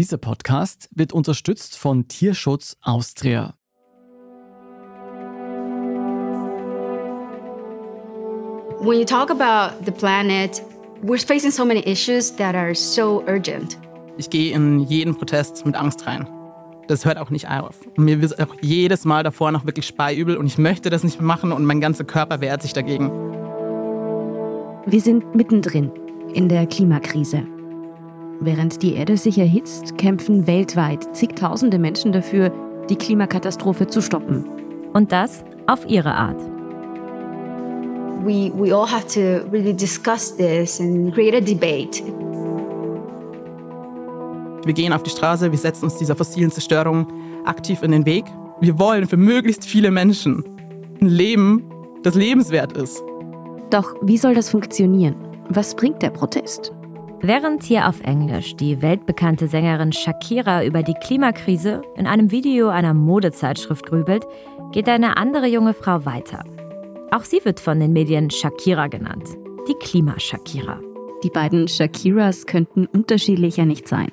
Dieser Podcast wird unterstützt von Tierschutz Austria. When you talk about the planet, we're facing so many issues that are so urgent. Ich gehe in jeden Protest mit Angst rein. Das hört auch nicht auf. Und mir wird auch jedes Mal davor noch wirklich speiübel und ich möchte das nicht mehr machen und mein ganzer Körper wehrt sich dagegen. Wir sind mittendrin in der Klimakrise. Während die Erde sich erhitzt, kämpfen weltweit zigtausende Menschen dafür, die Klimakatastrophe zu stoppen. Und das auf ihre Art. We, we all have to really discuss this and create a debate. Wir gehen auf die Straße, wir setzen uns dieser fossilen Zerstörung aktiv in den Weg. Wir wollen für möglichst viele Menschen ein Leben, das lebenswert ist. Doch wie soll das funktionieren? Was bringt der Protest? Während hier auf Englisch die weltbekannte Sängerin Shakira über die Klimakrise in einem Video einer Modezeitschrift grübelt, geht eine andere junge Frau weiter. Auch sie wird von den Medien Shakira genannt. Die Klima-Shakira. Die beiden Shakiras könnten unterschiedlicher nicht sein.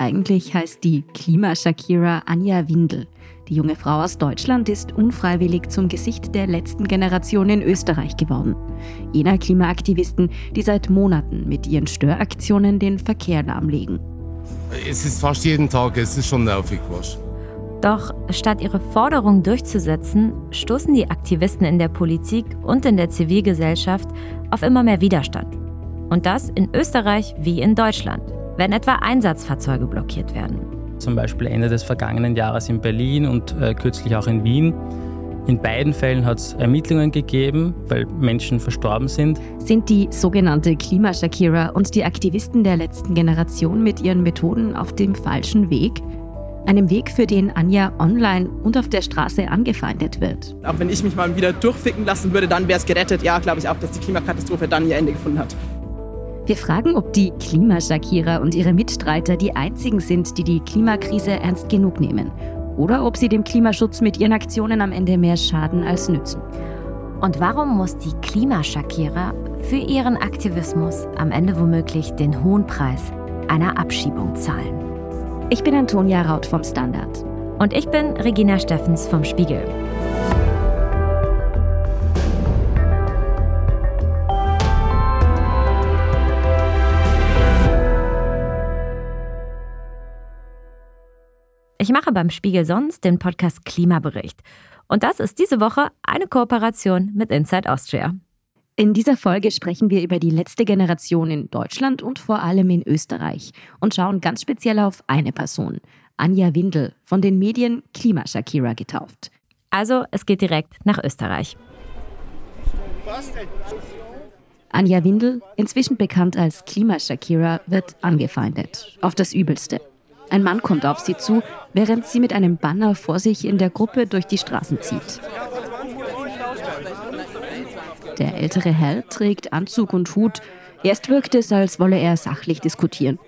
Eigentlich heißt die Klima-Shakira Anja Windel. Die junge Frau aus Deutschland ist unfreiwillig zum Gesicht der letzten Generation in Österreich geworden. Jener Klimaaktivisten, die seit Monaten mit ihren Störaktionen den Verkehr lahmlegen. Es ist fast jeden Tag, es ist schon nervig, was. Doch statt ihre Forderung durchzusetzen, stoßen die Aktivisten in der Politik und in der Zivilgesellschaft auf immer mehr Widerstand. Und das in Österreich wie in Deutschland, wenn etwa Einsatzfahrzeuge blockiert werden zum Beispiel Ende des vergangenen Jahres in Berlin und äh, kürzlich auch in Wien. In beiden Fällen hat es Ermittlungen gegeben, weil Menschen verstorben sind. Sind die sogenannte Klima-Shakira und die Aktivisten der letzten Generation mit ihren Methoden auf dem falschen Weg? Einem Weg, für den Anja online und auf der Straße angefeindet wird. Auch wenn ich mich mal wieder durchficken lassen würde, dann wäre es gerettet. Ja, glaube ich auch, dass die Klimakatastrophe dann ihr Ende gefunden hat. Wir fragen, ob die Klimaschakierer und ihre Mitstreiter die einzigen sind, die die Klimakrise ernst genug nehmen. Oder ob sie dem Klimaschutz mit ihren Aktionen am Ende mehr schaden als nützen. Und warum muss die Klimaschakierer für ihren Aktivismus am Ende womöglich den hohen Preis einer Abschiebung zahlen? Ich bin Antonia Raut vom Standard. Und ich bin Regina Steffens vom Spiegel. Ich mache beim Spiegel sonst den Podcast Klimabericht. Und das ist diese Woche eine Kooperation mit Inside Austria. In dieser Folge sprechen wir über die letzte Generation in Deutschland und vor allem in Österreich und schauen ganz speziell auf eine Person, Anja Windel, von den Medien Klima Shakira getauft. Also, es geht direkt nach Österreich. Anja Windel, inzwischen bekannt als Klima Shakira, wird angefeindet. Auf das Übelste. Ein Mann kommt auf sie zu, während sie mit einem Banner vor sich in der Gruppe durch die Straßen zieht. Der ältere Herr trägt Anzug und Hut. Erst wirkt es, als wolle er sachlich diskutieren.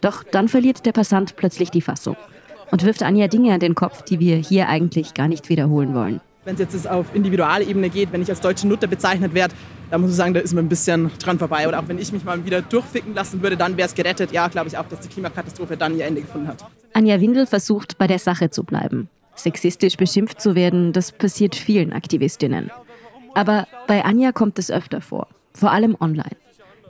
Doch dann verliert der Passant plötzlich die Fassung und wirft Anja Dinge an den Kopf, die wir hier eigentlich gar nicht wiederholen wollen. Wenn es jetzt auf Individualebene geht, wenn ich als deutsche Nutter bezeichnet werde, da muss ich sagen, da ist man ein bisschen dran vorbei. Oder auch wenn ich mich mal wieder durchficken lassen würde, dann wäre es gerettet. Ja, glaube ich auch, dass die Klimakatastrophe dann ihr Ende gefunden hat. Anja Windel versucht, bei der Sache zu bleiben. Sexistisch beschimpft zu werden, das passiert vielen Aktivistinnen. Aber bei Anja kommt es öfter vor, vor allem online.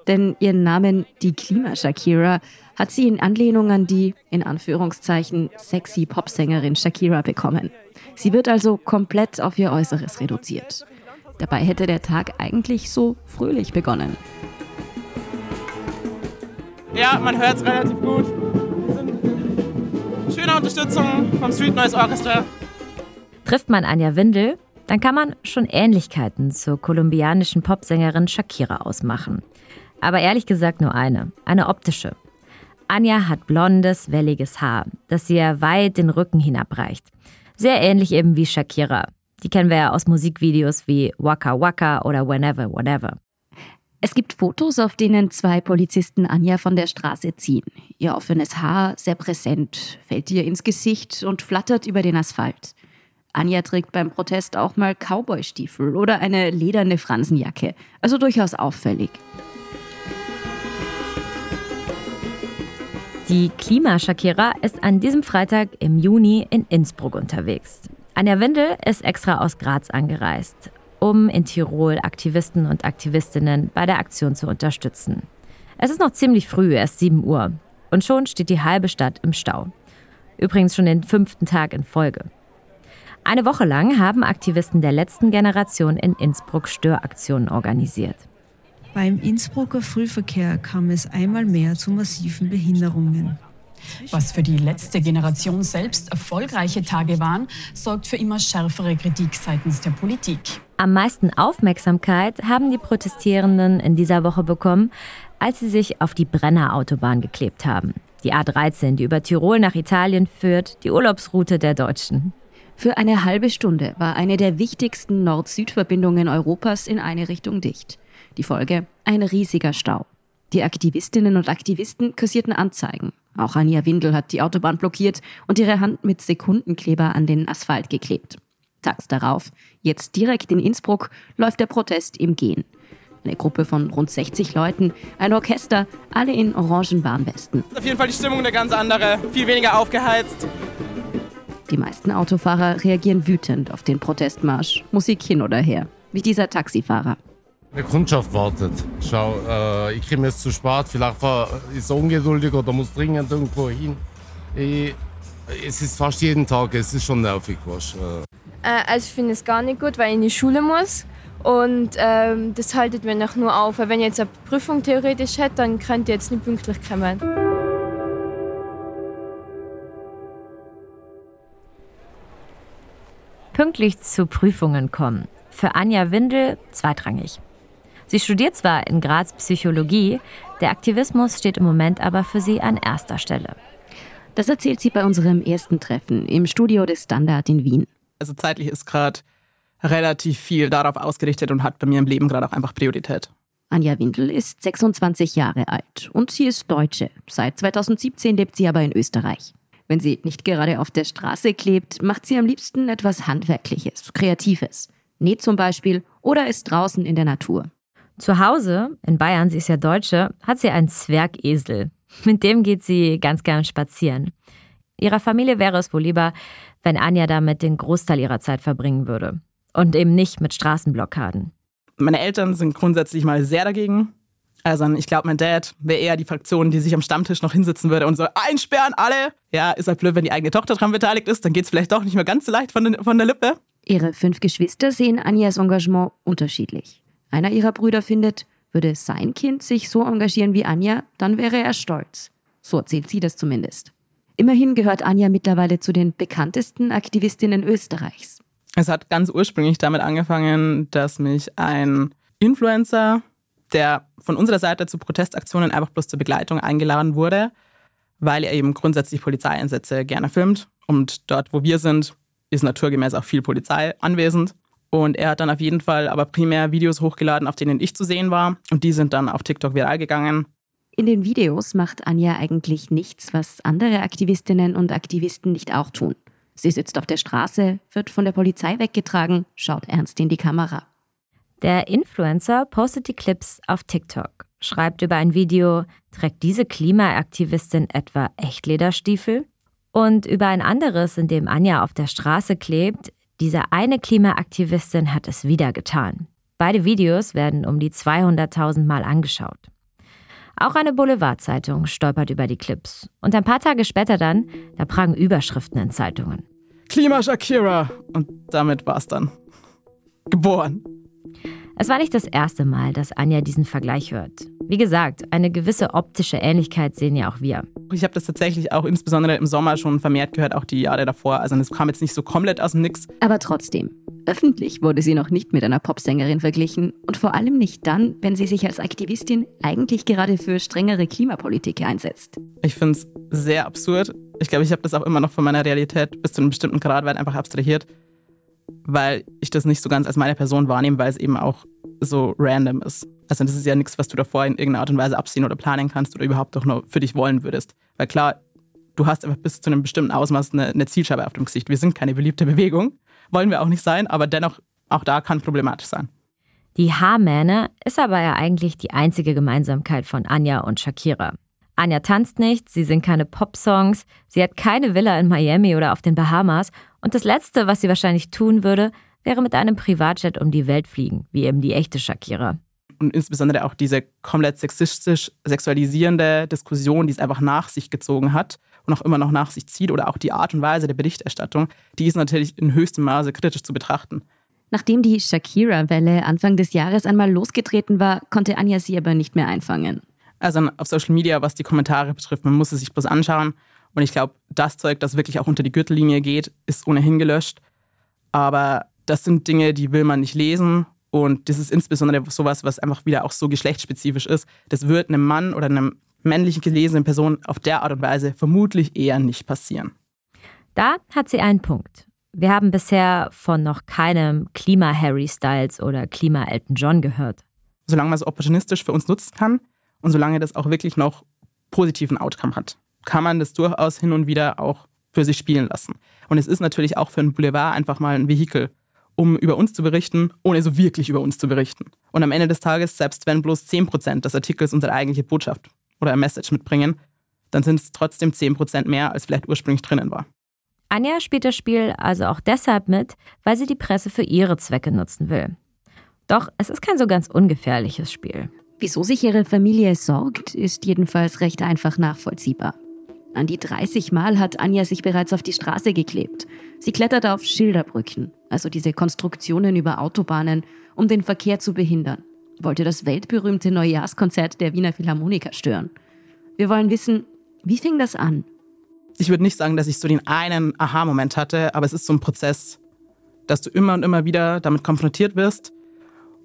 Denn ihren Namen, die Klima-Shakira, hat sie in Anlehnung an die, in Anführungszeichen, sexy Popsängerin Shakira bekommen. Sie wird also komplett auf ihr Äußeres reduziert. Dabei hätte der Tag eigentlich so fröhlich begonnen. Ja, man hört es relativ gut. Schöne Unterstützung vom Street Noise Orchestra. Trifft man Anja Windel, dann kann man schon Ähnlichkeiten zur kolumbianischen Popsängerin Shakira ausmachen. Aber ehrlich gesagt nur eine, eine optische. Anja hat blondes, welliges Haar, das ihr weit den Rücken hinabreicht. Sehr ähnlich eben wie Shakira. Die kennen wir ja aus Musikvideos wie Waka Waka oder Whenever, Whatever. Es gibt Fotos, auf denen zwei Polizisten Anja von der Straße ziehen. Ihr offenes Haar, sehr präsent, fällt ihr ins Gesicht und flattert über den Asphalt. Anja trägt beim Protest auch mal Cowboystiefel oder eine lederne Fransenjacke, also durchaus auffällig. Die Klima-Shakira ist an diesem Freitag im Juni in Innsbruck unterwegs. Anja Windel ist extra aus Graz angereist, um in Tirol Aktivisten und Aktivistinnen bei der Aktion zu unterstützen. Es ist noch ziemlich früh, erst 7 Uhr. Und schon steht die halbe Stadt im Stau. Übrigens schon den fünften Tag in Folge. Eine Woche lang haben Aktivisten der letzten Generation in Innsbruck Störaktionen organisiert. Beim Innsbrucker Frühverkehr kam es einmal mehr zu massiven Behinderungen. Was für die letzte Generation selbst erfolgreiche Tage waren, sorgt für immer schärfere Kritik seitens der Politik. Am meisten Aufmerksamkeit haben die Protestierenden in dieser Woche bekommen, als sie sich auf die Brenner-Autobahn geklebt haben. Die A13, die über Tirol nach Italien führt, die Urlaubsroute der Deutschen. Für eine halbe Stunde war eine der wichtigsten Nord-Süd-Verbindungen Europas in eine Richtung dicht. Die Folge? Ein riesiger Stau. Die Aktivistinnen und Aktivisten kassierten Anzeigen. Auch Anja Windel hat die Autobahn blockiert und ihre Hand mit Sekundenkleber an den Asphalt geklebt. Tags darauf, jetzt direkt in Innsbruck, läuft der Protest im Gehen. Eine Gruppe von rund 60 Leuten, ein Orchester, alle in orangen Warnwesten. Auf jeden Fall die Stimmung eine ganz andere, viel weniger aufgeheizt. Die meisten Autofahrer reagieren wütend auf den Protestmarsch, Musik hin oder her, wie dieser Taxifahrer. Die Kundschaft wartet. Schau, äh, ich komme jetzt zu spät, vielleicht war, ist er ungeduldig oder muss dringend irgendwo hin. Ich, es ist fast jeden Tag, es ist schon nervig. Was, äh. Äh, also ich finde es gar nicht gut, weil ich in die Schule muss. Und ähm, das haltet mir noch nur auf. Weil wenn ich jetzt eine Prüfung theoretisch hätte, dann könnte ich jetzt nicht pünktlich kommen. Pünktlich zu Prüfungen kommen. Für Anja Windel zweitrangig. Sie studiert zwar in Graz Psychologie, der Aktivismus steht im Moment aber für sie an erster Stelle. Das erzählt sie bei unserem ersten Treffen im Studio des Standard in Wien. Also zeitlich ist gerade relativ viel darauf ausgerichtet und hat bei mir im Leben gerade auch einfach Priorität. Anja Windel ist 26 Jahre alt und sie ist Deutsche. Seit 2017 lebt sie aber in Österreich. Wenn sie nicht gerade auf der Straße klebt, macht sie am liebsten etwas Handwerkliches, Kreatives. Näht zum Beispiel oder ist draußen in der Natur. Zu Hause, in Bayern, sie ist ja Deutsche, hat sie einen Zwergesel. Mit dem geht sie ganz gern spazieren. Ihrer Familie wäre es wohl lieber, wenn Anja damit den Großteil ihrer Zeit verbringen würde. Und eben nicht mit Straßenblockaden. Meine Eltern sind grundsätzlich mal sehr dagegen. Also ich glaube, mein Dad wäre eher die Fraktion, die sich am Stammtisch noch hinsitzen würde und so einsperren alle. Ja, ist halt blöd, wenn die eigene Tochter daran beteiligt ist, dann geht es vielleicht doch nicht mehr ganz so leicht von, den, von der Lippe. Ihre fünf Geschwister sehen Anjas Engagement unterschiedlich. Einer ihrer Brüder findet, würde sein Kind sich so engagieren wie Anja, dann wäre er stolz. So erzählt sie das zumindest. Immerhin gehört Anja mittlerweile zu den bekanntesten Aktivistinnen Österreichs. Es hat ganz ursprünglich damit angefangen, dass mich ein Influencer, der von unserer Seite zu Protestaktionen einfach bloß zur Begleitung eingeladen wurde, weil er eben grundsätzlich Polizeieinsätze gerne filmt. Und dort, wo wir sind, ist naturgemäß auch viel Polizei anwesend. Und er hat dann auf jeden Fall aber primär Videos hochgeladen, auf denen ich zu sehen war. Und die sind dann auf TikTok viral gegangen. In den Videos macht Anja eigentlich nichts, was andere Aktivistinnen und Aktivisten nicht auch tun. Sie sitzt auf der Straße, wird von der Polizei weggetragen, schaut ernst in die Kamera. Der Influencer postet die Clips auf TikTok, schreibt über ein Video, trägt diese Klimaaktivistin etwa Echtlederstiefel? Und über ein anderes, in dem Anja auf der Straße klebt, diese eine Klimaaktivistin hat es wieder getan. Beide Videos werden um die 200.000 Mal angeschaut. Auch eine Boulevardzeitung stolpert über die Clips. Und ein paar Tage später dann, da pragen Überschriften in Zeitungen. Klima Shakira. Und damit war es dann. Geboren. Es war nicht das erste Mal, dass Anja diesen Vergleich hört. Wie gesagt, eine gewisse optische Ähnlichkeit sehen ja auch wir. Ich habe das tatsächlich auch insbesondere im Sommer schon vermehrt gehört, auch die Jahre davor. Also es kam jetzt nicht so komplett aus dem Nix. Aber trotzdem, öffentlich wurde sie noch nicht mit einer Popsängerin verglichen und vor allem nicht dann, wenn sie sich als Aktivistin eigentlich gerade für strengere Klimapolitik einsetzt. Ich finde es sehr absurd. Ich glaube, ich habe das auch immer noch von meiner Realität bis zu einem bestimmten Grad weit einfach abstrahiert weil ich das nicht so ganz als meine Person wahrnehme, weil es eben auch so random ist. Also das ist ja nichts, was du davor in irgendeiner Art und Weise absehen oder planen kannst oder überhaupt doch nur für dich wollen würdest. Weil klar, du hast einfach bis zu einem bestimmten Ausmaß eine, eine Zielscheibe auf dem Gesicht. Wir sind keine beliebte Bewegung, wollen wir auch nicht sein, aber dennoch, auch da kann problematisch sein. Die Haarmähne ist aber ja eigentlich die einzige Gemeinsamkeit von Anja und Shakira. Anja tanzt nicht, sie singt keine Popsongs, sie hat keine Villa in Miami oder auf den Bahamas und das Letzte, was sie wahrscheinlich tun würde, wäre mit einem Privatjet um die Welt fliegen, wie eben die echte Shakira. Und insbesondere auch diese komplett sexistisch sexualisierende Diskussion, die es einfach nach sich gezogen hat und auch immer noch nach sich zieht oder auch die Art und Weise der Berichterstattung, die ist natürlich in höchstem Maße kritisch zu betrachten. Nachdem die Shakira-Welle Anfang des Jahres einmal losgetreten war, konnte Anja sie aber nicht mehr einfangen. Also auf Social Media, was die Kommentare betrifft, man muss es sich bloß anschauen. Und ich glaube, das Zeug, das wirklich auch unter die Gürtellinie geht, ist ohnehin gelöscht. Aber das sind Dinge, die will man nicht lesen. Und das ist insbesondere sowas, was einfach wieder auch so geschlechtsspezifisch ist. Das wird einem Mann oder einem männlich gelesenen Person auf der Art und Weise vermutlich eher nicht passieren. Da hat sie einen Punkt. Wir haben bisher von noch keinem Klima-Harry Styles oder Klima-Elton John gehört. Solange man es opportunistisch für uns nutzen kann und solange das auch wirklich noch positiven Outcome hat, kann man das durchaus hin und wieder auch für sich spielen lassen. Und es ist natürlich auch für einen Boulevard einfach mal ein Vehikel, um über uns zu berichten, ohne so wirklich über uns zu berichten. Und am Ende des Tages, selbst wenn bloß 10% des Artikels unsere eigentliche Botschaft oder ein Message mitbringen, dann sind es trotzdem 10% mehr, als vielleicht ursprünglich drinnen war. Anja spielt das Spiel also auch deshalb mit, weil sie die Presse für ihre Zwecke nutzen will. Doch es ist kein so ganz ungefährliches Spiel. Wieso sich ihre Familie sorgt, ist jedenfalls recht einfach nachvollziehbar. An die 30 Mal hat Anja sich bereits auf die Straße geklebt. Sie klettert auf Schilderbrücken, also diese Konstruktionen über Autobahnen, um den Verkehr zu behindern. Wollte das weltberühmte Neujahrskonzert der Wiener Philharmoniker stören. Wir wollen wissen, wie fing das an? Ich würde nicht sagen, dass ich so den einen Aha-Moment hatte, aber es ist so ein Prozess, dass du immer und immer wieder damit konfrontiert wirst.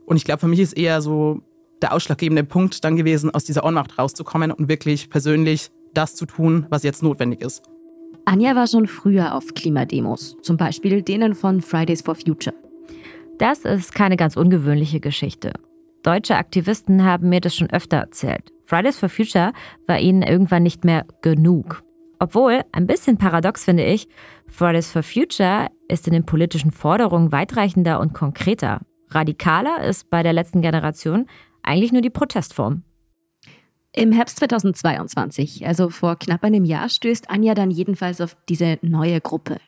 Und ich glaube, für mich ist eher so der ausschlaggebende Punkt dann gewesen, aus dieser Ohnmacht rauszukommen und wirklich persönlich das zu tun, was jetzt notwendig ist. Anja war schon früher auf Klimademos, zum Beispiel denen von Fridays for Future. Das ist keine ganz ungewöhnliche Geschichte. Deutsche Aktivisten haben mir das schon öfter erzählt. Fridays for Future war ihnen irgendwann nicht mehr genug. Obwohl, ein bisschen paradox finde ich, Fridays for Future ist in den politischen Forderungen weitreichender und konkreter. Radikaler ist bei der letzten Generation eigentlich nur die Protestform. Im Herbst 2022, also vor knapp einem Jahr, stößt Anja dann jedenfalls auf diese neue Gruppe.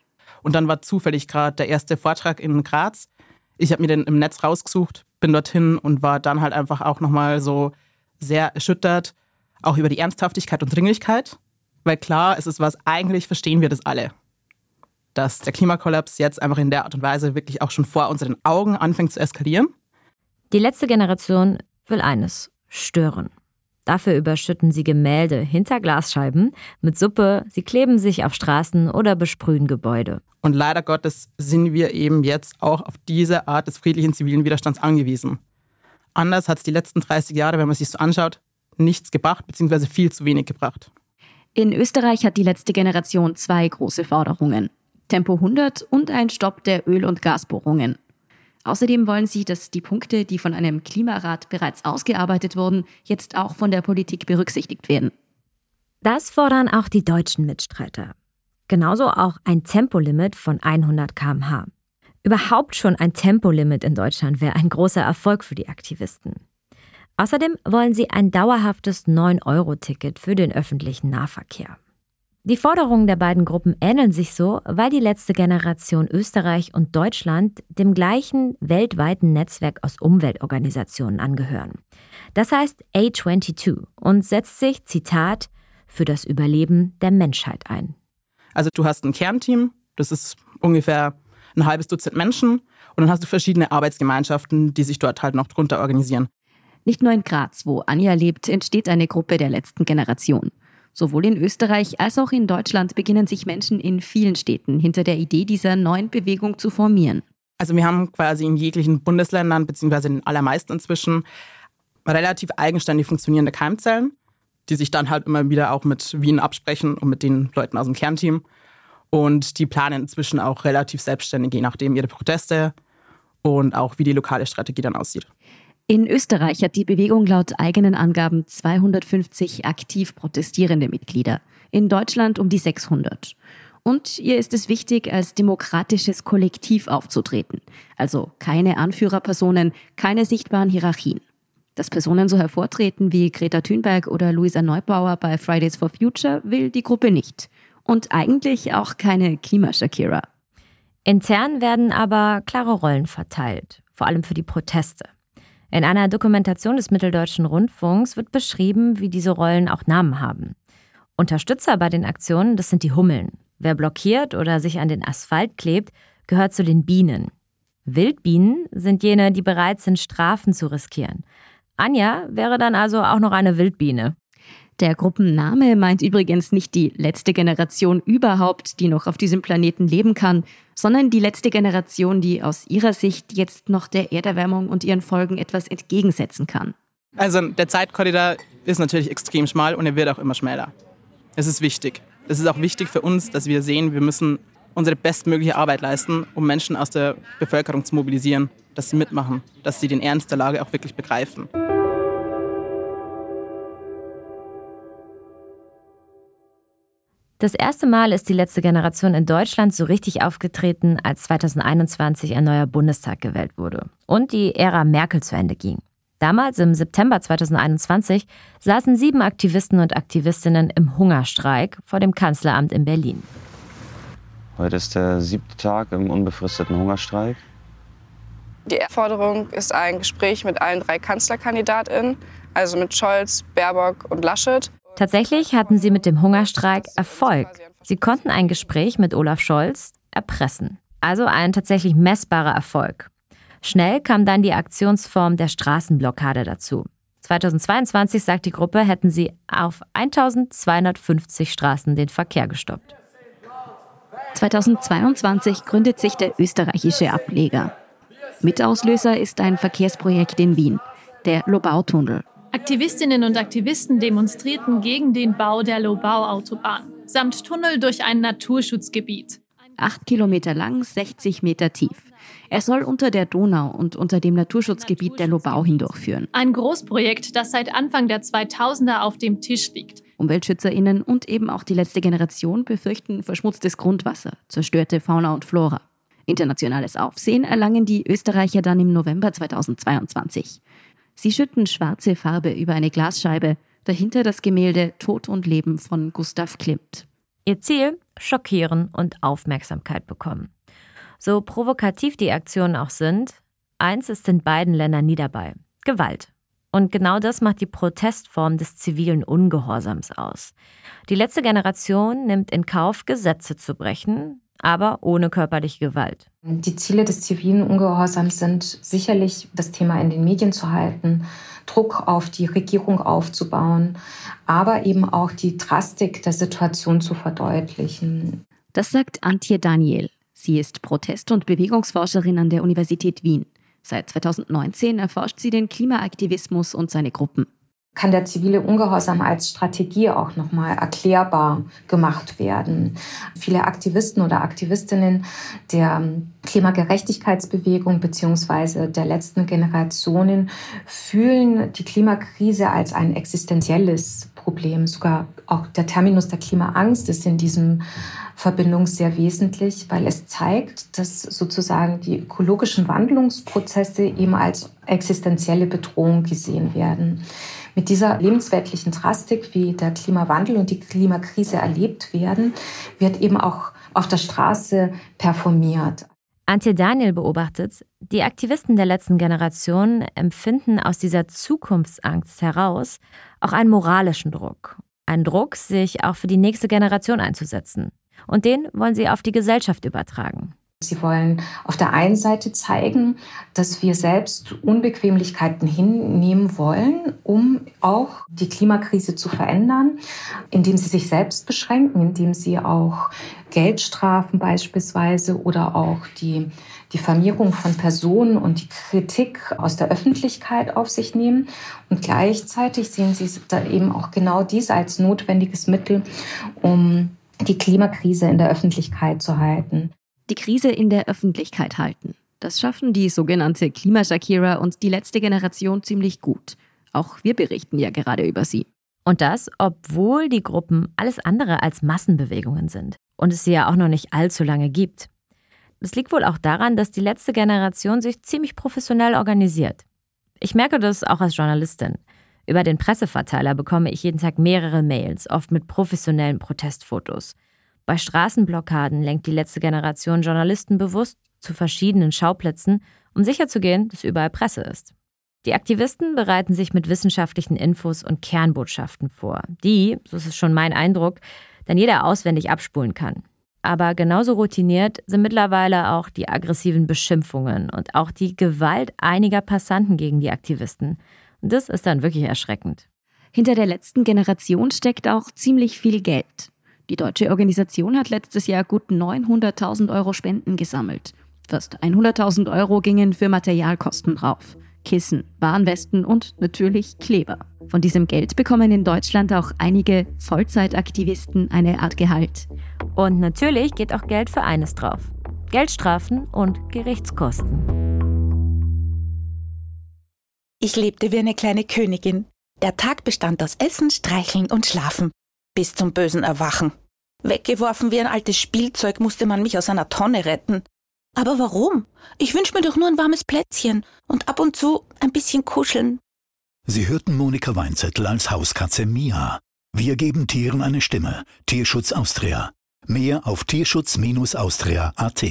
Und dann war zufällig gerade der erste Vortrag in Graz. Ich habe mir den im Netz rausgesucht, bin dorthin und war dann halt einfach auch nochmal so sehr erschüttert, auch über die Ernsthaftigkeit und Dringlichkeit. Weil klar, es ist was, eigentlich verstehen wir das alle. Dass der Klimakollaps jetzt einfach in der Art und Weise wirklich auch schon vor unseren Augen anfängt zu eskalieren. Die letzte Generation will eines, stören. Dafür überschütten sie Gemälde hinter Glasscheiben mit Suppe, sie kleben sich auf Straßen oder besprühen Gebäude. Und leider Gottes sind wir eben jetzt auch auf diese Art des friedlichen zivilen Widerstands angewiesen. Anders hat es die letzten 30 Jahre, wenn man sich so anschaut, nichts gebracht, beziehungsweise viel zu wenig gebracht. In Österreich hat die letzte Generation zwei große Forderungen. Tempo 100 und ein Stopp der Öl- und Gasbohrungen. Außerdem wollen sie, dass die Punkte, die von einem Klimarat bereits ausgearbeitet wurden, jetzt auch von der Politik berücksichtigt werden. Das fordern auch die deutschen Mitstreiter. Genauso auch ein Tempolimit von 100 km/h. Überhaupt schon ein Tempolimit in Deutschland wäre ein großer Erfolg für die Aktivisten. Außerdem wollen sie ein dauerhaftes 9-Euro-Ticket für den öffentlichen Nahverkehr. Die Forderungen der beiden Gruppen ähneln sich so, weil die letzte Generation Österreich und Deutschland dem gleichen weltweiten Netzwerk aus Umweltorganisationen angehören. Das heißt A22 und setzt sich, Zitat, für das Überleben der Menschheit ein. Also du hast ein Kernteam, das ist ungefähr ein halbes Dutzend Menschen und dann hast du verschiedene Arbeitsgemeinschaften, die sich dort halt noch drunter organisieren. Nicht nur in Graz, wo Anja lebt, entsteht eine Gruppe der letzten Generation. Sowohl in Österreich als auch in Deutschland beginnen sich Menschen in vielen Städten hinter der Idee dieser neuen Bewegung zu formieren. Also wir haben quasi in jeglichen Bundesländern, beziehungsweise in den allermeisten inzwischen, relativ eigenständig funktionierende Keimzellen, die sich dann halt immer wieder auch mit Wien absprechen und mit den Leuten aus dem Kernteam. Und die planen inzwischen auch relativ selbstständig, je nachdem ihre Proteste und auch wie die lokale Strategie dann aussieht. In Österreich hat die Bewegung laut eigenen Angaben 250 aktiv protestierende Mitglieder, in Deutschland um die 600. Und ihr ist es wichtig, als demokratisches Kollektiv aufzutreten, also keine Anführerpersonen, keine sichtbaren Hierarchien. Dass Personen so hervortreten wie Greta Thunberg oder Luisa Neubauer bei Fridays for Future will die Gruppe nicht. Und eigentlich auch keine Klimashakira. Intern werden aber klare Rollen verteilt, vor allem für die Proteste. In einer Dokumentation des Mitteldeutschen Rundfunks wird beschrieben, wie diese Rollen auch Namen haben. Unterstützer bei den Aktionen, das sind die Hummeln. Wer blockiert oder sich an den Asphalt klebt, gehört zu den Bienen. Wildbienen sind jene, die bereit sind, Strafen zu riskieren. Anja wäre dann also auch noch eine Wildbiene. Der Gruppenname meint übrigens nicht die letzte Generation überhaupt, die noch auf diesem Planeten leben kann, sondern die letzte Generation, die aus ihrer Sicht jetzt noch der Erderwärmung und ihren Folgen etwas entgegensetzen kann. Also der Zeitkorridor ist natürlich extrem schmal und er wird auch immer schmäler. Es ist wichtig. Es ist auch wichtig für uns, dass wir sehen, wir müssen unsere bestmögliche Arbeit leisten, um Menschen aus der Bevölkerung zu mobilisieren, dass sie mitmachen, dass sie den Ernst der Lage auch wirklich begreifen. Das erste Mal ist die letzte Generation in Deutschland so richtig aufgetreten, als 2021 ein neuer Bundestag gewählt wurde und die Ära Merkel zu Ende ging. Damals, im September 2021, saßen sieben Aktivisten und Aktivistinnen im Hungerstreik vor dem Kanzleramt in Berlin. Heute ist der siebte Tag im unbefristeten Hungerstreik. Die Forderung ist ein Gespräch mit allen drei Kanzlerkandidatinnen, also mit Scholz, Baerbock und Laschet. Tatsächlich hatten sie mit dem Hungerstreik Erfolg. Sie konnten ein Gespräch mit Olaf Scholz erpressen. Also ein tatsächlich messbarer Erfolg. Schnell kam dann die Aktionsform der Straßenblockade dazu. 2022, sagt die Gruppe, hätten sie auf 1250 Straßen den Verkehr gestoppt. 2022 gründet sich der österreichische Ableger. Mitauslöser ist ein Verkehrsprojekt in Wien, der Lobautunnel. Aktivistinnen und Aktivisten demonstrierten gegen den Bau der Lobau-Autobahn samt Tunnel durch ein Naturschutzgebiet. Acht Kilometer lang, 60 Meter tief. Er soll unter der Donau und unter dem Naturschutzgebiet der Lobau hindurchführen. Ein Großprojekt, das seit Anfang der 2000er auf dem Tisch liegt. UmweltschützerInnen und eben auch die letzte Generation befürchten verschmutztes Grundwasser, zerstörte Fauna und Flora. Internationales Aufsehen erlangen die Österreicher dann im November 2022. Sie schütten schwarze Farbe über eine Glasscheibe, dahinter das Gemälde Tod und Leben von Gustav Klimt. Ihr Ziel? Schockieren und Aufmerksamkeit bekommen. So provokativ die Aktionen auch sind, eins ist in beiden Ländern nie dabei: Gewalt. Und genau das macht die Protestform des zivilen Ungehorsams aus. Die letzte Generation nimmt in Kauf, Gesetze zu brechen, aber ohne körperliche Gewalt. Die Ziele des zivilen Ungehorsams sind sicherlich, das Thema in den Medien zu halten, Druck auf die Regierung aufzubauen, aber eben auch die Drastik der Situation zu verdeutlichen. Das sagt Antje Daniel. Sie ist Protest- und Bewegungsforscherin an der Universität Wien. Seit 2019 erforscht sie den Klimaaktivismus und seine Gruppen kann der zivile Ungehorsam als Strategie auch nochmal erklärbar gemacht werden. Viele Aktivisten oder Aktivistinnen der Klimagerechtigkeitsbewegung beziehungsweise der letzten Generationen fühlen die Klimakrise als ein existenzielles Problem. Sogar auch der Terminus der Klimaangst ist in diesem Verbindung sehr wesentlich, weil es zeigt, dass sozusagen die ökologischen Wandlungsprozesse eben als existenzielle Bedrohung gesehen werden mit dieser lebensweltlichen Drastik, wie der Klimawandel und die Klimakrise erlebt werden, wird eben auch auf der Straße performiert. Antje Daniel beobachtet, die Aktivisten der letzten Generation empfinden aus dieser Zukunftsangst heraus auch einen moralischen Druck. Einen Druck, sich auch für die nächste Generation einzusetzen. Und den wollen sie auf die Gesellschaft übertragen. Sie wollen auf der einen Seite zeigen, dass wir selbst Unbequemlichkeiten hinnehmen wollen, um auch die Klimakrise zu verändern, indem sie sich selbst beschränken, indem sie auch Geldstrafen beispielsweise oder auch die Diffamierung von Personen und die Kritik aus der Öffentlichkeit auf sich nehmen. Und gleichzeitig sehen sie da eben auch genau dies als notwendiges Mittel, um die Klimakrise in der Öffentlichkeit zu halten die Krise in der Öffentlichkeit halten. Das schaffen die sogenannte Klimashakira und die letzte Generation ziemlich gut. Auch wir berichten ja gerade über sie. Und das, obwohl die Gruppen alles andere als Massenbewegungen sind und es sie ja auch noch nicht allzu lange gibt. Das liegt wohl auch daran, dass die letzte Generation sich ziemlich professionell organisiert. Ich merke das auch als Journalistin. Über den Presseverteiler bekomme ich jeden Tag mehrere Mails, oft mit professionellen Protestfotos. Bei Straßenblockaden lenkt die letzte Generation Journalisten bewusst zu verschiedenen Schauplätzen, um sicherzugehen, dass überall Presse ist. Die Aktivisten bereiten sich mit wissenschaftlichen Infos und Kernbotschaften vor, die, so ist es schon mein Eindruck, dann jeder auswendig abspulen kann. Aber genauso routiniert sind mittlerweile auch die aggressiven Beschimpfungen und auch die Gewalt einiger Passanten gegen die Aktivisten. Und das ist dann wirklich erschreckend. Hinter der letzten Generation steckt auch ziemlich viel Geld. Die deutsche Organisation hat letztes Jahr gut 900.000 Euro Spenden gesammelt. Fast 100.000 Euro gingen für Materialkosten drauf. Kissen, Warnwesten und natürlich Kleber. Von diesem Geld bekommen in Deutschland auch einige Vollzeitaktivisten eine Art Gehalt. Und natürlich geht auch Geld für eines drauf. Geldstrafen und Gerichtskosten. Ich lebte wie eine kleine Königin. Der Tag bestand aus Essen, Streicheln und Schlafen bis zum bösen Erwachen. Weggeworfen wie ein altes Spielzeug musste man mich aus einer Tonne retten. Aber warum? Ich wünsch mir doch nur ein warmes Plätzchen und ab und zu ein bisschen kuscheln. Sie hörten Monika Weinzettel als Hauskatze Mia. Wir geben Tieren eine Stimme. Tierschutz Austria. Mehr auf tierschutz-austria.at.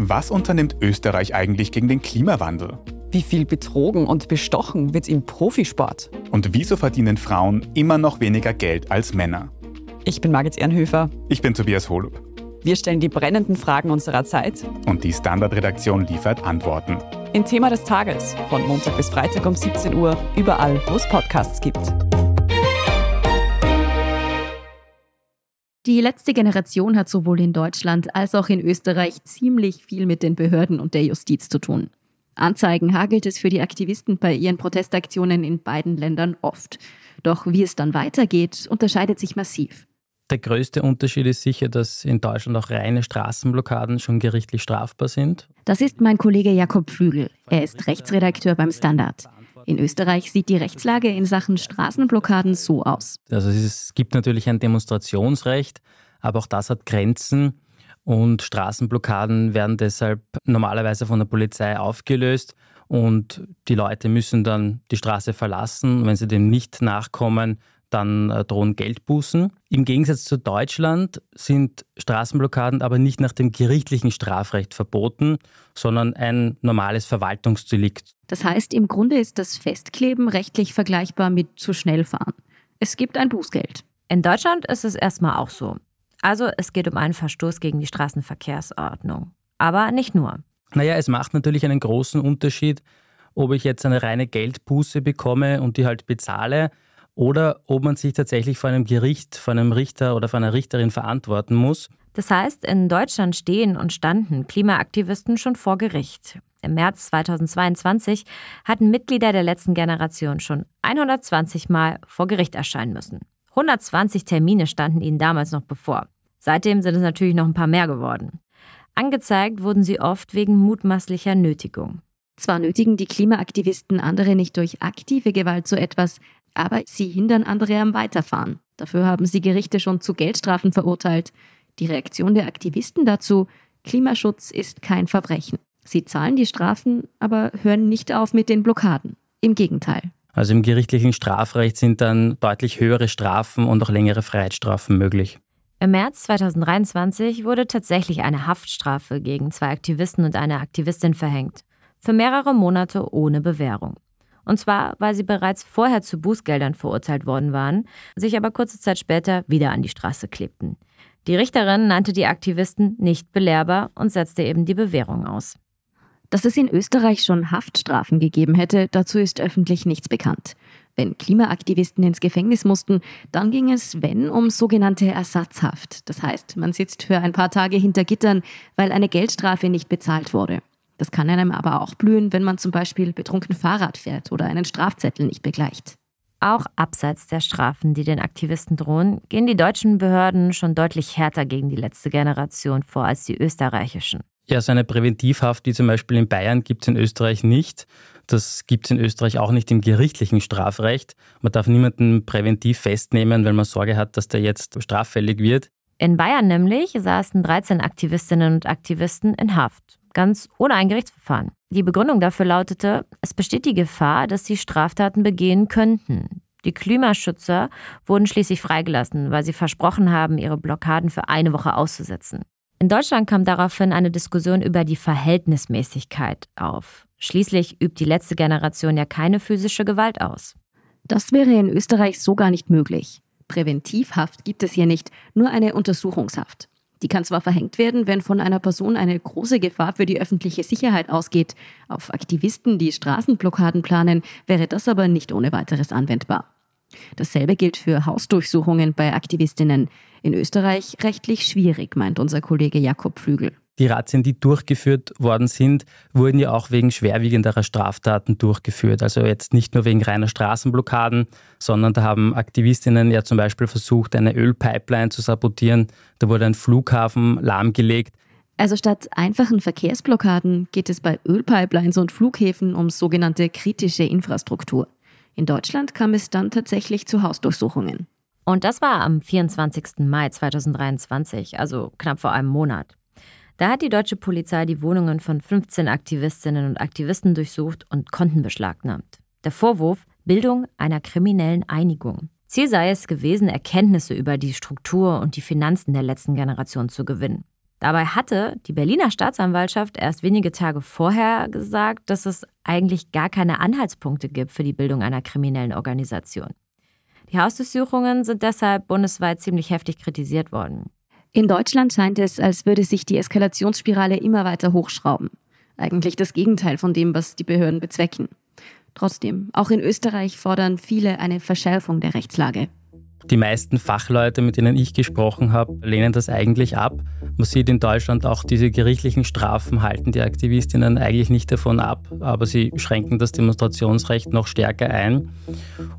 Was unternimmt Österreich eigentlich gegen den Klimawandel? Wie viel betrogen und bestochen wird im Profisport? Und wieso verdienen Frauen immer noch weniger Geld als Männer? Ich bin Margit Ehrenhöfer. Ich bin Tobias Holub. Wir stellen die brennenden Fragen unserer Zeit. Und die Standardredaktion liefert Antworten. In Thema des Tages von Montag bis Freitag um 17 Uhr, überall, wo es Podcasts gibt. Die letzte Generation hat sowohl in Deutschland als auch in Österreich ziemlich viel mit den Behörden und der Justiz zu tun. Anzeigen hagelt es für die Aktivisten bei ihren Protestaktionen in beiden Ländern oft. Doch wie es dann weitergeht, unterscheidet sich massiv. Der größte Unterschied ist sicher, dass in Deutschland auch reine Straßenblockaden schon gerichtlich strafbar sind. Das ist mein Kollege Jakob Flügel. Er ist Rechtsredakteur beim Standard. In Österreich sieht die Rechtslage in Sachen Straßenblockaden so aus. Also es gibt natürlich ein Demonstrationsrecht, aber auch das hat Grenzen. Und Straßenblockaden werden deshalb normalerweise von der Polizei aufgelöst und die Leute müssen dann die Straße verlassen. Wenn sie dem nicht nachkommen, dann äh, drohen Geldbußen. Im Gegensatz zu Deutschland sind Straßenblockaden aber nicht nach dem gerichtlichen Strafrecht verboten, sondern ein normales Verwaltungsdelikt. Das heißt, im Grunde ist das Festkleben rechtlich vergleichbar mit zu schnell fahren. Es gibt ein Bußgeld. In Deutschland ist es erstmal auch so. Also es geht um einen Verstoß gegen die Straßenverkehrsordnung. Aber nicht nur. Naja, es macht natürlich einen großen Unterschied, ob ich jetzt eine reine Geldbuße bekomme und die halt bezahle oder ob man sich tatsächlich vor einem Gericht, vor einem Richter oder vor einer Richterin verantworten muss. Das heißt, in Deutschland stehen und standen Klimaaktivisten schon vor Gericht. Im März 2022 hatten Mitglieder der letzten Generation schon 120 Mal vor Gericht erscheinen müssen. 120 Termine standen ihnen damals noch bevor. Seitdem sind es natürlich noch ein paar mehr geworden. Angezeigt wurden sie oft wegen mutmaßlicher Nötigung. Zwar nötigen die Klimaaktivisten andere nicht durch aktive Gewalt zu etwas, aber sie hindern andere am Weiterfahren. Dafür haben sie Gerichte schon zu Geldstrafen verurteilt. Die Reaktion der Aktivisten dazu, Klimaschutz ist kein Verbrechen. Sie zahlen die Strafen, aber hören nicht auf mit den Blockaden. Im Gegenteil. Also im gerichtlichen Strafrecht sind dann deutlich höhere Strafen und auch längere Freiheitsstrafen möglich. Im März 2023 wurde tatsächlich eine Haftstrafe gegen zwei Aktivisten und eine Aktivistin verhängt. Für mehrere Monate ohne Bewährung. Und zwar, weil sie bereits vorher zu Bußgeldern verurteilt worden waren, sich aber kurze Zeit später wieder an die Straße klebten. Die Richterin nannte die Aktivisten nicht belehrbar und setzte eben die Bewährung aus. Dass es in Österreich schon Haftstrafen gegeben hätte, dazu ist öffentlich nichts bekannt. Wenn Klimaaktivisten ins Gefängnis mussten, dann ging es, wenn, um sogenannte Ersatzhaft. Das heißt, man sitzt für ein paar Tage hinter Gittern, weil eine Geldstrafe nicht bezahlt wurde. Das kann einem aber auch blühen, wenn man zum Beispiel betrunken Fahrrad fährt oder einen Strafzettel nicht begleicht. Auch abseits der Strafen, die den Aktivisten drohen, gehen die deutschen Behörden schon deutlich härter gegen die letzte Generation vor als die österreichischen. Ja, so eine Präventivhaft, wie zum Beispiel in Bayern, gibt es in Österreich nicht. Das gibt es in Österreich auch nicht im gerichtlichen Strafrecht. Man darf niemanden präventiv festnehmen, weil man Sorge hat, dass der jetzt straffällig wird. In Bayern nämlich saßen 13 Aktivistinnen und Aktivisten in Haft, ganz ohne ein Gerichtsverfahren. Die Begründung dafür lautete, es besteht die Gefahr, dass sie Straftaten begehen könnten. Die Klimaschützer wurden schließlich freigelassen, weil sie versprochen haben, ihre Blockaden für eine Woche auszusetzen. In Deutschland kam daraufhin eine Diskussion über die Verhältnismäßigkeit auf. Schließlich übt die letzte Generation ja keine physische Gewalt aus. Das wäre in Österreich so gar nicht möglich. Präventivhaft gibt es hier nicht, nur eine Untersuchungshaft. Die kann zwar verhängt werden, wenn von einer Person eine große Gefahr für die öffentliche Sicherheit ausgeht. Auf Aktivisten, die Straßenblockaden planen, wäre das aber nicht ohne weiteres anwendbar. Dasselbe gilt für Hausdurchsuchungen bei Aktivistinnen. In Österreich rechtlich schwierig, meint unser Kollege Jakob Flügel. Die Razzien, die durchgeführt worden sind, wurden ja auch wegen schwerwiegenderer Straftaten durchgeführt. Also jetzt nicht nur wegen reiner Straßenblockaden, sondern da haben Aktivistinnen ja zum Beispiel versucht, eine Ölpipeline zu sabotieren. Da wurde ein Flughafen lahmgelegt. Also statt einfachen Verkehrsblockaden geht es bei Ölpipelines und Flughäfen um sogenannte kritische Infrastruktur. In Deutschland kam es dann tatsächlich zu Hausdurchsuchungen. Und das war am 24. Mai 2023, also knapp vor einem Monat. Da hat die deutsche Polizei die Wohnungen von 15 Aktivistinnen und Aktivisten durchsucht und Konten beschlagnahmt. Der Vorwurf Bildung einer kriminellen Einigung. Ziel sei es gewesen, Erkenntnisse über die Struktur und die Finanzen der letzten Generation zu gewinnen. Dabei hatte die Berliner Staatsanwaltschaft erst wenige Tage vorher gesagt, dass es eigentlich gar keine Anhaltspunkte gibt für die Bildung einer kriminellen Organisation. Die Hausdurchsuchungen sind deshalb bundesweit ziemlich heftig kritisiert worden. In Deutschland scheint es, als würde sich die Eskalationsspirale immer weiter hochschrauben. Eigentlich das Gegenteil von dem, was die Behörden bezwecken. Trotzdem, auch in Österreich fordern viele eine Verschärfung der Rechtslage. Die meisten Fachleute, mit denen ich gesprochen habe, lehnen das eigentlich ab. Man sieht in Deutschland auch diese gerichtlichen Strafen halten die Aktivistinnen eigentlich nicht davon ab, aber sie schränken das Demonstrationsrecht noch stärker ein.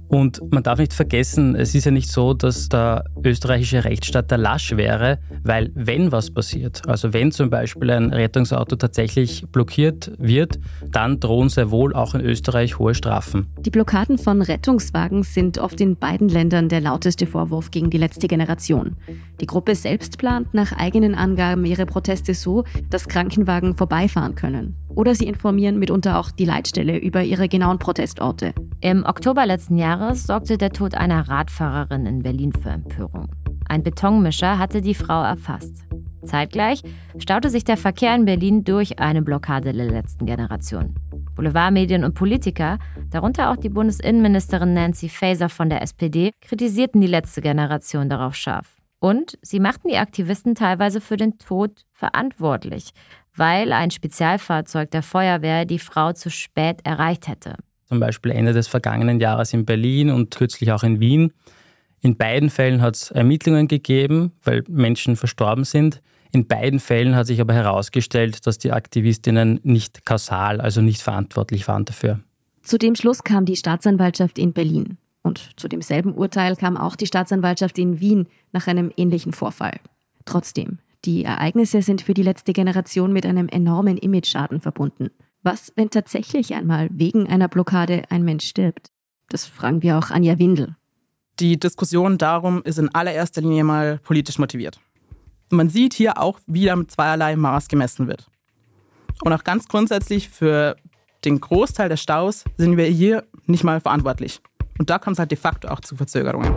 Und man darf nicht vergessen, es ist ja nicht so, dass der österreichische Rechtsstaat der Lasch wäre, weil wenn was passiert, also wenn zum Beispiel ein Rettungsauto tatsächlich blockiert wird, dann drohen sehr wohl auch in Österreich hohe Strafen. Die Blockaden von Rettungswagen sind oft in beiden Ländern der lauteste Vorwurf gegen die letzte Generation. Die Gruppe selbst plant nach eigenen Angaben ihre Proteste so, dass Krankenwagen vorbeifahren können. Oder sie informieren mitunter auch die Leitstelle über ihre genauen Protestorte. Im Oktober letzten Jahres sorgte der Tod einer Radfahrerin in Berlin für Empörung. Ein Betonmischer hatte die Frau erfasst. Zeitgleich staute sich der Verkehr in Berlin durch eine Blockade der letzten Generation. Boulevardmedien und Politiker, darunter auch die Bundesinnenministerin Nancy Faeser von der SPD, kritisierten die letzte Generation darauf scharf. Und sie machten die Aktivisten teilweise für den Tod verantwortlich, weil ein Spezialfahrzeug der Feuerwehr die Frau zu spät erreicht hätte zum Beispiel Ende des vergangenen Jahres in Berlin und kürzlich auch in Wien. In beiden Fällen hat es Ermittlungen gegeben, weil Menschen verstorben sind. In beiden Fällen hat sich aber herausgestellt, dass die Aktivistinnen nicht kausal, also nicht verantwortlich waren dafür. Zu dem Schluss kam die Staatsanwaltschaft in Berlin. Und zu demselben Urteil kam auch die Staatsanwaltschaft in Wien nach einem ähnlichen Vorfall. Trotzdem, die Ereignisse sind für die letzte Generation mit einem enormen Imageschaden verbunden. Was, wenn tatsächlich einmal wegen einer Blockade ein Mensch stirbt? Das fragen wir auch Anja Windel. Die Diskussion darum ist in allererster Linie mal politisch motiviert. Man sieht hier auch, wie da mit zweierlei Maß gemessen wird. Und auch ganz grundsätzlich für den Großteil der Staus sind wir hier nicht mal verantwortlich. Und da kommt es halt de facto auch zu Verzögerungen.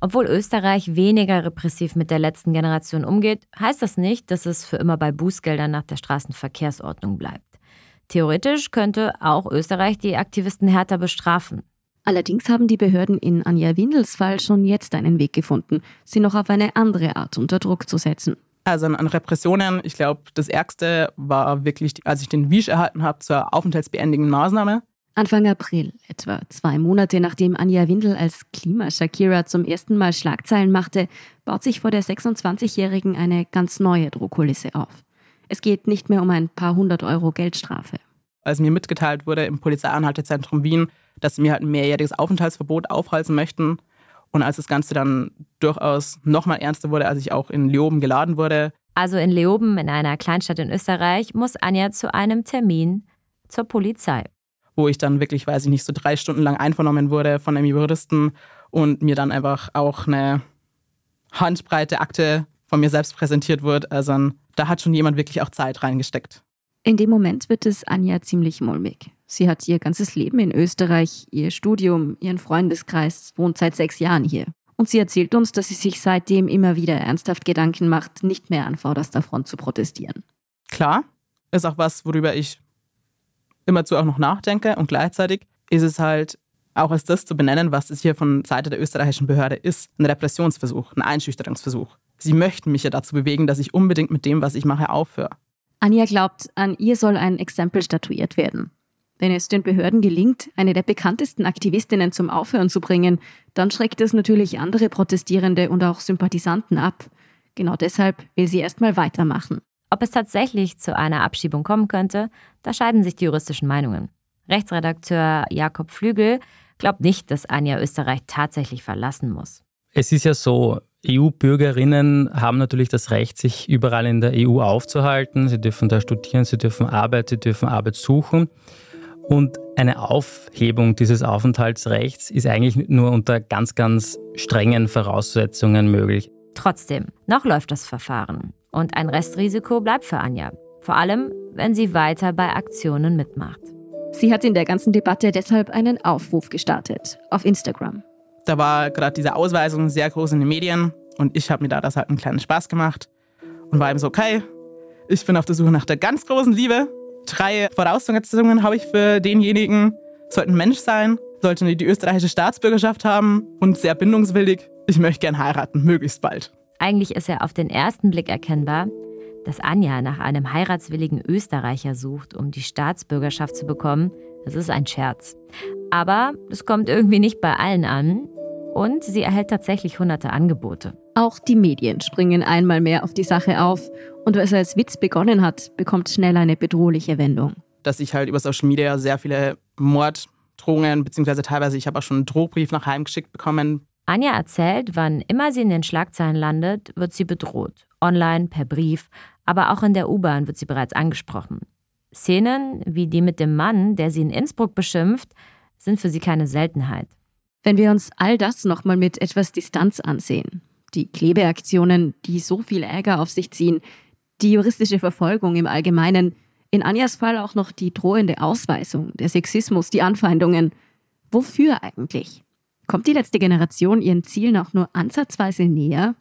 Obwohl Österreich weniger repressiv mit der letzten Generation umgeht, heißt das nicht, dass es für immer bei Bußgeldern nach der Straßenverkehrsordnung bleibt. Theoretisch könnte auch Österreich die Aktivisten härter bestrafen. Allerdings haben die Behörden in Anja Windels Fall schon jetzt einen Weg gefunden, sie noch auf eine andere Art unter Druck zu setzen. Also an Repressionen, ich glaube, das Ärgste war wirklich, als ich den Wisch erhalten habe zur aufenthaltsbeendigenden Maßnahme. Anfang April, etwa zwei Monate nachdem Anja Windel als Klima-Shakira zum ersten Mal Schlagzeilen machte, baut sich vor der 26-Jährigen eine ganz neue Drohkulisse auf. Es geht nicht mehr um ein paar hundert Euro Geldstrafe. Als mir mitgeteilt wurde im Polizeianhaltezentrum Wien, dass sie mir halt ein mehrjähriges Aufenthaltsverbot aufhalsen möchten und als das Ganze dann durchaus nochmal ernster wurde, als ich auch in Leoben geladen wurde. Also in Leoben, in einer Kleinstadt in Österreich, muss Anja zu einem Termin zur Polizei. wo ich dann wirklich, weiß ich nicht, so drei Stunden lang einvernommen wurde von einem Juristen und mir dann einfach auch eine handbreite Akte von mir selbst präsentiert wird. Also da hat schon jemand wirklich auch Zeit reingesteckt. In dem Moment wird es Anja ziemlich mulmig. Sie hat ihr ganzes Leben in Österreich, ihr Studium, ihren Freundeskreis, wohnt seit sechs Jahren hier. Und sie erzählt uns, dass sie sich seitdem immer wieder ernsthaft Gedanken macht, nicht mehr an vorderster Front zu protestieren. Klar, ist auch was, worüber ich immerzu auch noch nachdenke und gleichzeitig ist es halt auch als das zu benennen, was es hier von Seite der österreichischen Behörde ist. Ein Repressionsversuch, ein Einschüchterungsversuch. Sie möchten mich ja dazu bewegen, dass ich unbedingt mit dem, was ich mache, aufhöre. Anja glaubt, an ihr soll ein Exempel statuiert werden. Wenn es den Behörden gelingt, eine der bekanntesten Aktivistinnen zum Aufhören zu bringen, dann schreckt es natürlich andere Protestierende und auch Sympathisanten ab. Genau deshalb will sie erstmal weitermachen. Ob es tatsächlich zu einer Abschiebung kommen könnte, da scheiden sich die juristischen Meinungen. Rechtsredakteur Jakob Flügel glaubt nicht, dass Anja Österreich tatsächlich verlassen muss. Es ist ja so, EU-Bürgerinnen haben natürlich das Recht, sich überall in der EU aufzuhalten. Sie dürfen da studieren, sie dürfen Arbeit, sie dürfen Arbeit suchen. Und eine Aufhebung dieses Aufenthaltsrechts ist eigentlich nur unter ganz, ganz strengen Voraussetzungen möglich. Trotzdem, noch läuft das Verfahren. Und ein Restrisiko bleibt für Anja. Vor allem, wenn sie weiter bei Aktionen mitmacht. Sie hat in der ganzen Debatte deshalb einen Aufruf gestartet auf Instagram. Da war gerade diese Ausweisung sehr groß in den Medien und ich habe mir da das halt einen kleinen Spaß gemacht und war eben so, okay, ich bin auf der Suche nach der ganz großen Liebe Drei Voraussetzungen habe ich für denjenigen. Sollte ein Mensch sein, sollte die österreichische Staatsbürgerschaft haben und sehr bindungswillig. Ich möchte gern heiraten, möglichst bald. Eigentlich ist ja auf den ersten Blick erkennbar, dass Anja nach einem heiratswilligen Österreicher sucht, um die Staatsbürgerschaft zu bekommen. Das ist ein Scherz. Aber es kommt irgendwie nicht bei allen an und sie erhält tatsächlich hunderte Angebote. Auch die Medien springen einmal mehr auf die Sache auf und was als Witz begonnen hat, bekommt schnell eine bedrohliche Wendung. Dass ich halt über Social Media sehr viele Morddrohungen, beziehungsweise teilweise ich habe auch schon einen Drohbrief nach Heim geschickt bekommen. Anja erzählt, wann immer sie in den Schlagzeilen landet, wird sie bedroht. Online, per Brief, aber auch in der U-Bahn wird sie bereits angesprochen. Szenen wie die mit dem Mann, der sie in Innsbruck beschimpft, sind für sie keine Seltenheit. Wenn wir uns all das nochmal mit etwas Distanz ansehen, die Klebeaktionen, die so viel Ärger auf sich ziehen, die juristische Verfolgung im Allgemeinen, in Anjas Fall auch noch die drohende Ausweisung, der Sexismus, die Anfeindungen. Wofür eigentlich? Kommt die letzte Generation ihren Zielen auch nur ansatzweise näher?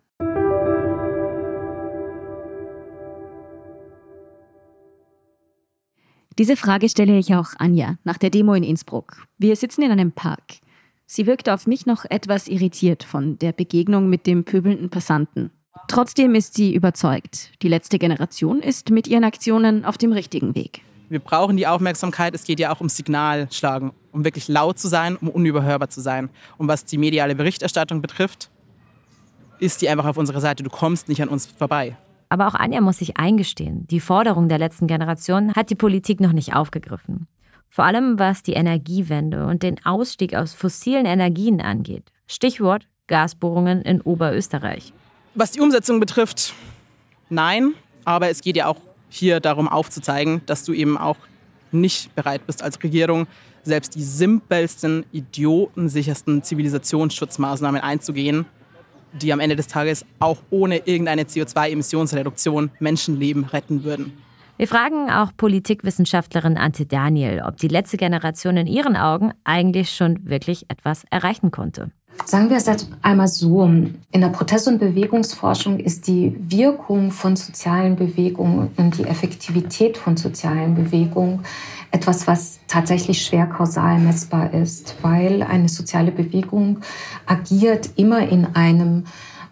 Diese Frage stelle ich auch Anja nach der Demo in Innsbruck. Wir sitzen in einem Park. Sie wirkte auf mich noch etwas irritiert von der Begegnung mit dem pöbelnden Passanten. Trotzdem ist sie überzeugt, die letzte Generation ist mit ihren Aktionen auf dem richtigen Weg. Wir brauchen die Aufmerksamkeit. Es geht ja auch um Signalschlagen, um wirklich laut zu sein, um unüberhörbar zu sein. Und was die mediale Berichterstattung betrifft, ist die einfach auf unserer Seite. Du kommst nicht an uns vorbei. Aber auch Anja muss sich eingestehen, die Forderung der letzten Generation hat die Politik noch nicht aufgegriffen. Vor allem was die Energiewende und den Ausstieg aus fossilen Energien angeht. Stichwort Gasbohrungen in Oberösterreich. Was die Umsetzung betrifft, nein. Aber es geht ja auch hier darum aufzuzeigen, dass du eben auch nicht bereit bist als Regierung, selbst die simpelsten, idiotensichersten Zivilisationsschutzmaßnahmen einzugehen, die am Ende des Tages auch ohne irgendeine CO2-Emissionsreduktion Menschenleben retten würden. Wir fragen auch Politikwissenschaftlerin Ante Daniel, ob die letzte Generation in ihren Augen eigentlich schon wirklich etwas erreichen konnte. Sagen wir es jetzt einmal so. In der Protest- und Bewegungsforschung ist die Wirkung von sozialen Bewegungen und die Effektivität von sozialen Bewegungen etwas, was tatsächlich schwer kausal messbar ist, weil eine soziale Bewegung agiert immer in einem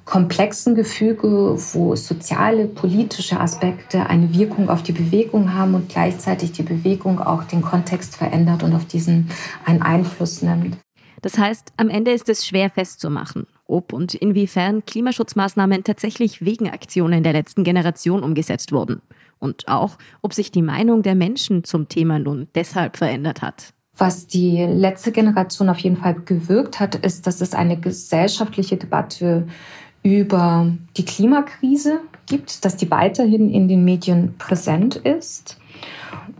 komplexen Gefüge, wo soziale, politische Aspekte eine Wirkung auf die Bewegung haben und gleichzeitig die Bewegung auch den Kontext verändert und auf diesen einen Einfluss nimmt. Das heißt, am Ende ist es schwer festzumachen, ob und inwiefern Klimaschutzmaßnahmen tatsächlich wegen Aktionen der letzten Generation umgesetzt wurden. Und auch, ob sich die Meinung der Menschen zum Thema nun deshalb verändert hat. Was die letzte Generation auf jeden Fall gewirkt hat, ist, dass es eine gesellschaftliche Debatte über die Klimakrise gibt, dass die weiterhin in den Medien präsent ist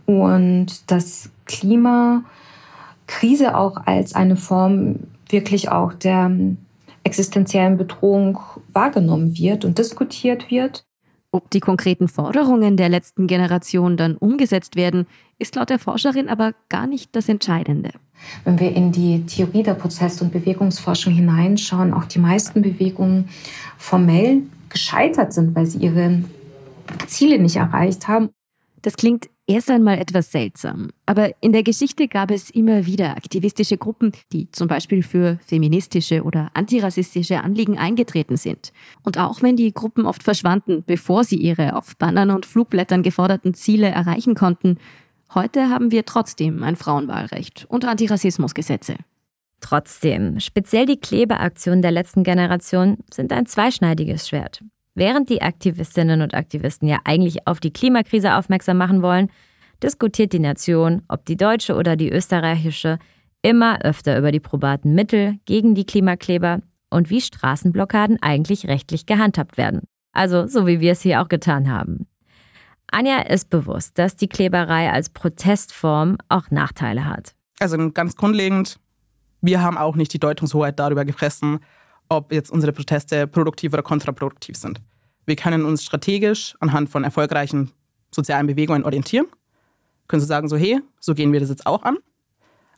und das Klima Krise auch als eine Form wirklich auch der existenziellen Bedrohung wahrgenommen wird und diskutiert wird. Ob die konkreten Forderungen der letzten Generation dann umgesetzt werden, ist laut der Forscherin aber gar nicht das Entscheidende. Wenn wir in die Theorie der Prozess- und Bewegungsforschung hineinschauen, auch die meisten Bewegungen formell gescheitert sind, weil sie ihre Ziele nicht erreicht haben. Das klingt erst einmal etwas seltsam. Aber in der Geschichte gab es immer wieder aktivistische Gruppen, die zum Beispiel für feministische oder antirassistische Anliegen eingetreten sind. Und auch wenn die Gruppen oft verschwanden, bevor sie ihre auf Bannern und Flugblättern geforderten Ziele erreichen konnten, heute haben wir trotzdem ein Frauenwahlrecht und Antirassismusgesetze. Trotzdem, speziell die Klebeaktionen der letzten Generation sind ein zweischneidiges Schwert. Während die Aktivistinnen und Aktivisten ja eigentlich auf die Klimakrise aufmerksam machen wollen, diskutiert die Nation, ob die deutsche oder die österreichische, immer öfter über die probaten Mittel gegen die Klimakleber und wie Straßenblockaden eigentlich rechtlich gehandhabt werden. Also so wie wir es hier auch getan haben. Anja ist bewusst, dass die Kleberei als Protestform auch Nachteile hat. Also ganz grundlegend, wir haben auch nicht die Deutungshoheit darüber gefressen, ob jetzt unsere Proteste produktiv oder kontraproduktiv sind. Wir können uns strategisch anhand von erfolgreichen sozialen Bewegungen orientieren. Können Sie sagen, so hey, so gehen wir das jetzt auch an.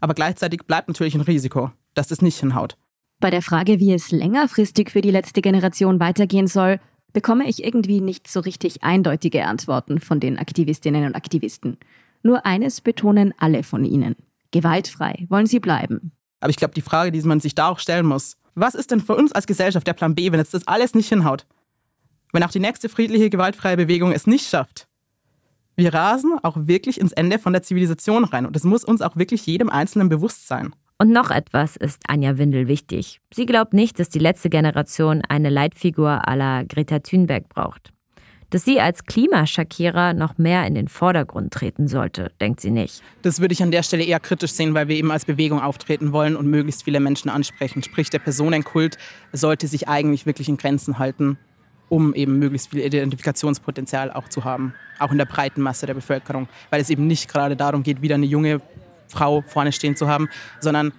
Aber gleichzeitig bleibt natürlich ein Risiko, dass das nicht hinhaut. Bei der Frage, wie es längerfristig für die letzte Generation weitergehen soll, bekomme ich irgendwie nicht so richtig eindeutige Antworten von den Aktivistinnen und Aktivisten. Nur eines betonen alle von ihnen. Gewaltfrei wollen sie bleiben. Aber ich glaube, die Frage, die man sich da auch stellen muss, was ist denn für uns als Gesellschaft der Plan B, wenn jetzt das alles nicht hinhaut? Wenn auch die nächste friedliche, gewaltfreie Bewegung es nicht schafft? Wir rasen auch wirklich ins Ende von der Zivilisation rein. Und das muss uns auch wirklich jedem Einzelnen bewusst sein. Und noch etwas ist Anja Windel wichtig. Sie glaubt nicht, dass die letzte Generation eine Leitfigur la Greta Thunberg braucht. Dass sie als Klimaschakierer noch mehr in den Vordergrund treten sollte, denkt sie nicht. Das würde ich an der Stelle eher kritisch sehen, weil wir eben als Bewegung auftreten wollen und möglichst viele Menschen ansprechen. Sprich, der Personenkult sollte sich eigentlich wirklich in Grenzen halten, um eben möglichst viel Identifikationspotenzial auch zu haben. Auch in der breiten Masse der Bevölkerung. Weil es eben nicht gerade darum geht, wieder eine junge Frau vorne stehen zu haben, sondern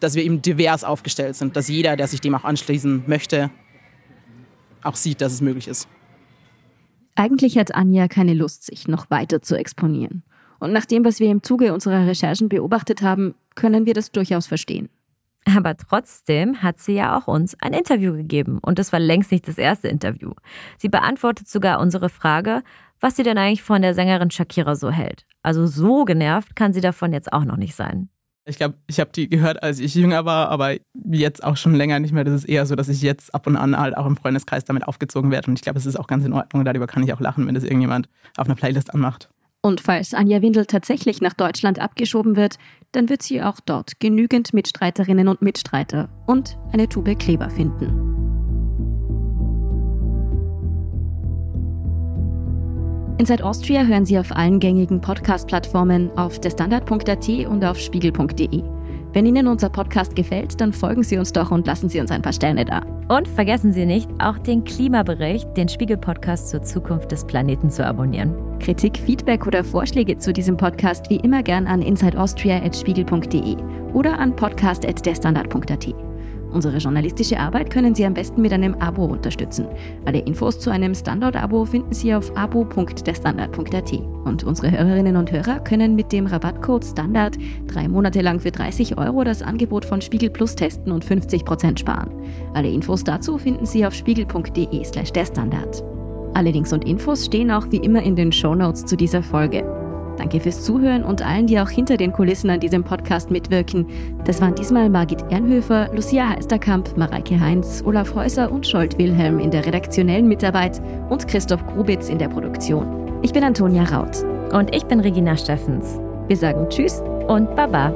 dass wir eben divers aufgestellt sind. Dass jeder, der sich dem auch anschließen möchte, auch sieht, dass es möglich ist. Eigentlich hat Anja keine Lust, sich noch weiter zu exponieren. Und nach dem, was wir im Zuge unserer Recherchen beobachtet haben, können wir das durchaus verstehen. Aber trotzdem hat sie ja auch uns ein Interview gegeben. Und das war längst nicht das erste Interview. Sie beantwortet sogar unsere Frage, was sie denn eigentlich von der Sängerin Shakira so hält. Also so genervt kann sie davon jetzt auch noch nicht sein. Ich glaube, ich habe die gehört, als ich jünger war, aber jetzt auch schon länger nicht mehr. Das ist eher so, dass ich jetzt ab und an halt auch im Freundeskreis damit aufgezogen werde. Und ich glaube, es ist auch ganz in Ordnung. Darüber kann ich auch lachen, wenn das irgendjemand auf einer Playlist anmacht. Und falls Anja Windel tatsächlich nach Deutschland abgeschoben wird, dann wird sie auch dort genügend Mitstreiterinnen und Mitstreiter und eine Tube Kleber finden. Inside Austria hören Sie auf allen gängigen Podcast-Plattformen, auf derstandard.at und auf spiegel.de. Wenn Ihnen unser Podcast gefällt, dann folgen Sie uns doch und lassen Sie uns ein paar Sterne da. Und vergessen Sie nicht, auch den Klimabericht, den Spiegel-Podcast zur Zukunft des Planeten zu abonnieren. Kritik, Feedback oder Vorschläge zu diesem Podcast wie immer gern an insideaustria.spiegel.de oder an podcast.derstandard.at. Unsere journalistische Arbeit können Sie am besten mit einem Abo unterstützen. Alle Infos zu einem Standard-Abo finden Sie auf abo.derstandard.at. Und unsere Hörerinnen und Hörer können mit dem Rabattcode STANDARD drei Monate lang für 30 Euro das Angebot von Spiegel Plus testen und 50% sparen. Alle Infos dazu finden Sie auf spiegel.de slash der Standard. Alle Links und Infos stehen auch wie immer in den Shownotes zu dieser Folge. Danke fürs Zuhören und allen, die auch hinter den Kulissen an diesem Podcast mitwirken. Das waren diesmal Margit Ernhöfer, Lucia Heisterkamp, Mareike Heinz, Olaf Häuser und Scholt Wilhelm in der redaktionellen Mitarbeit und Christoph Grubitz in der Produktion. Ich bin Antonia Raut. Und ich bin Regina Steffens. Wir sagen Tschüss und Baba.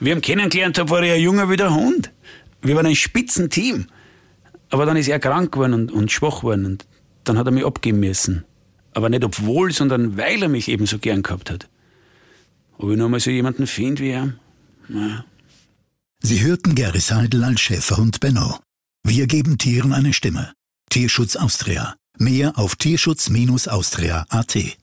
Wir haben kennengelernt, da war er ein Junge wie der Hund. Wir waren ein Spitzenteam. Aber dann ist er krank geworden und, und schwach geworden und dann hat er mich abgeben müssen. Aber nicht obwohl, sondern weil er mich eben so gern gehabt hat. Ob ich noch mal so jemanden finde wie er? Naja. Sie hörten Gary Seidel als Schäferhund Benno. Wir geben Tieren eine Stimme. Tierschutz Austria. Mehr auf tierschutz-austria.at.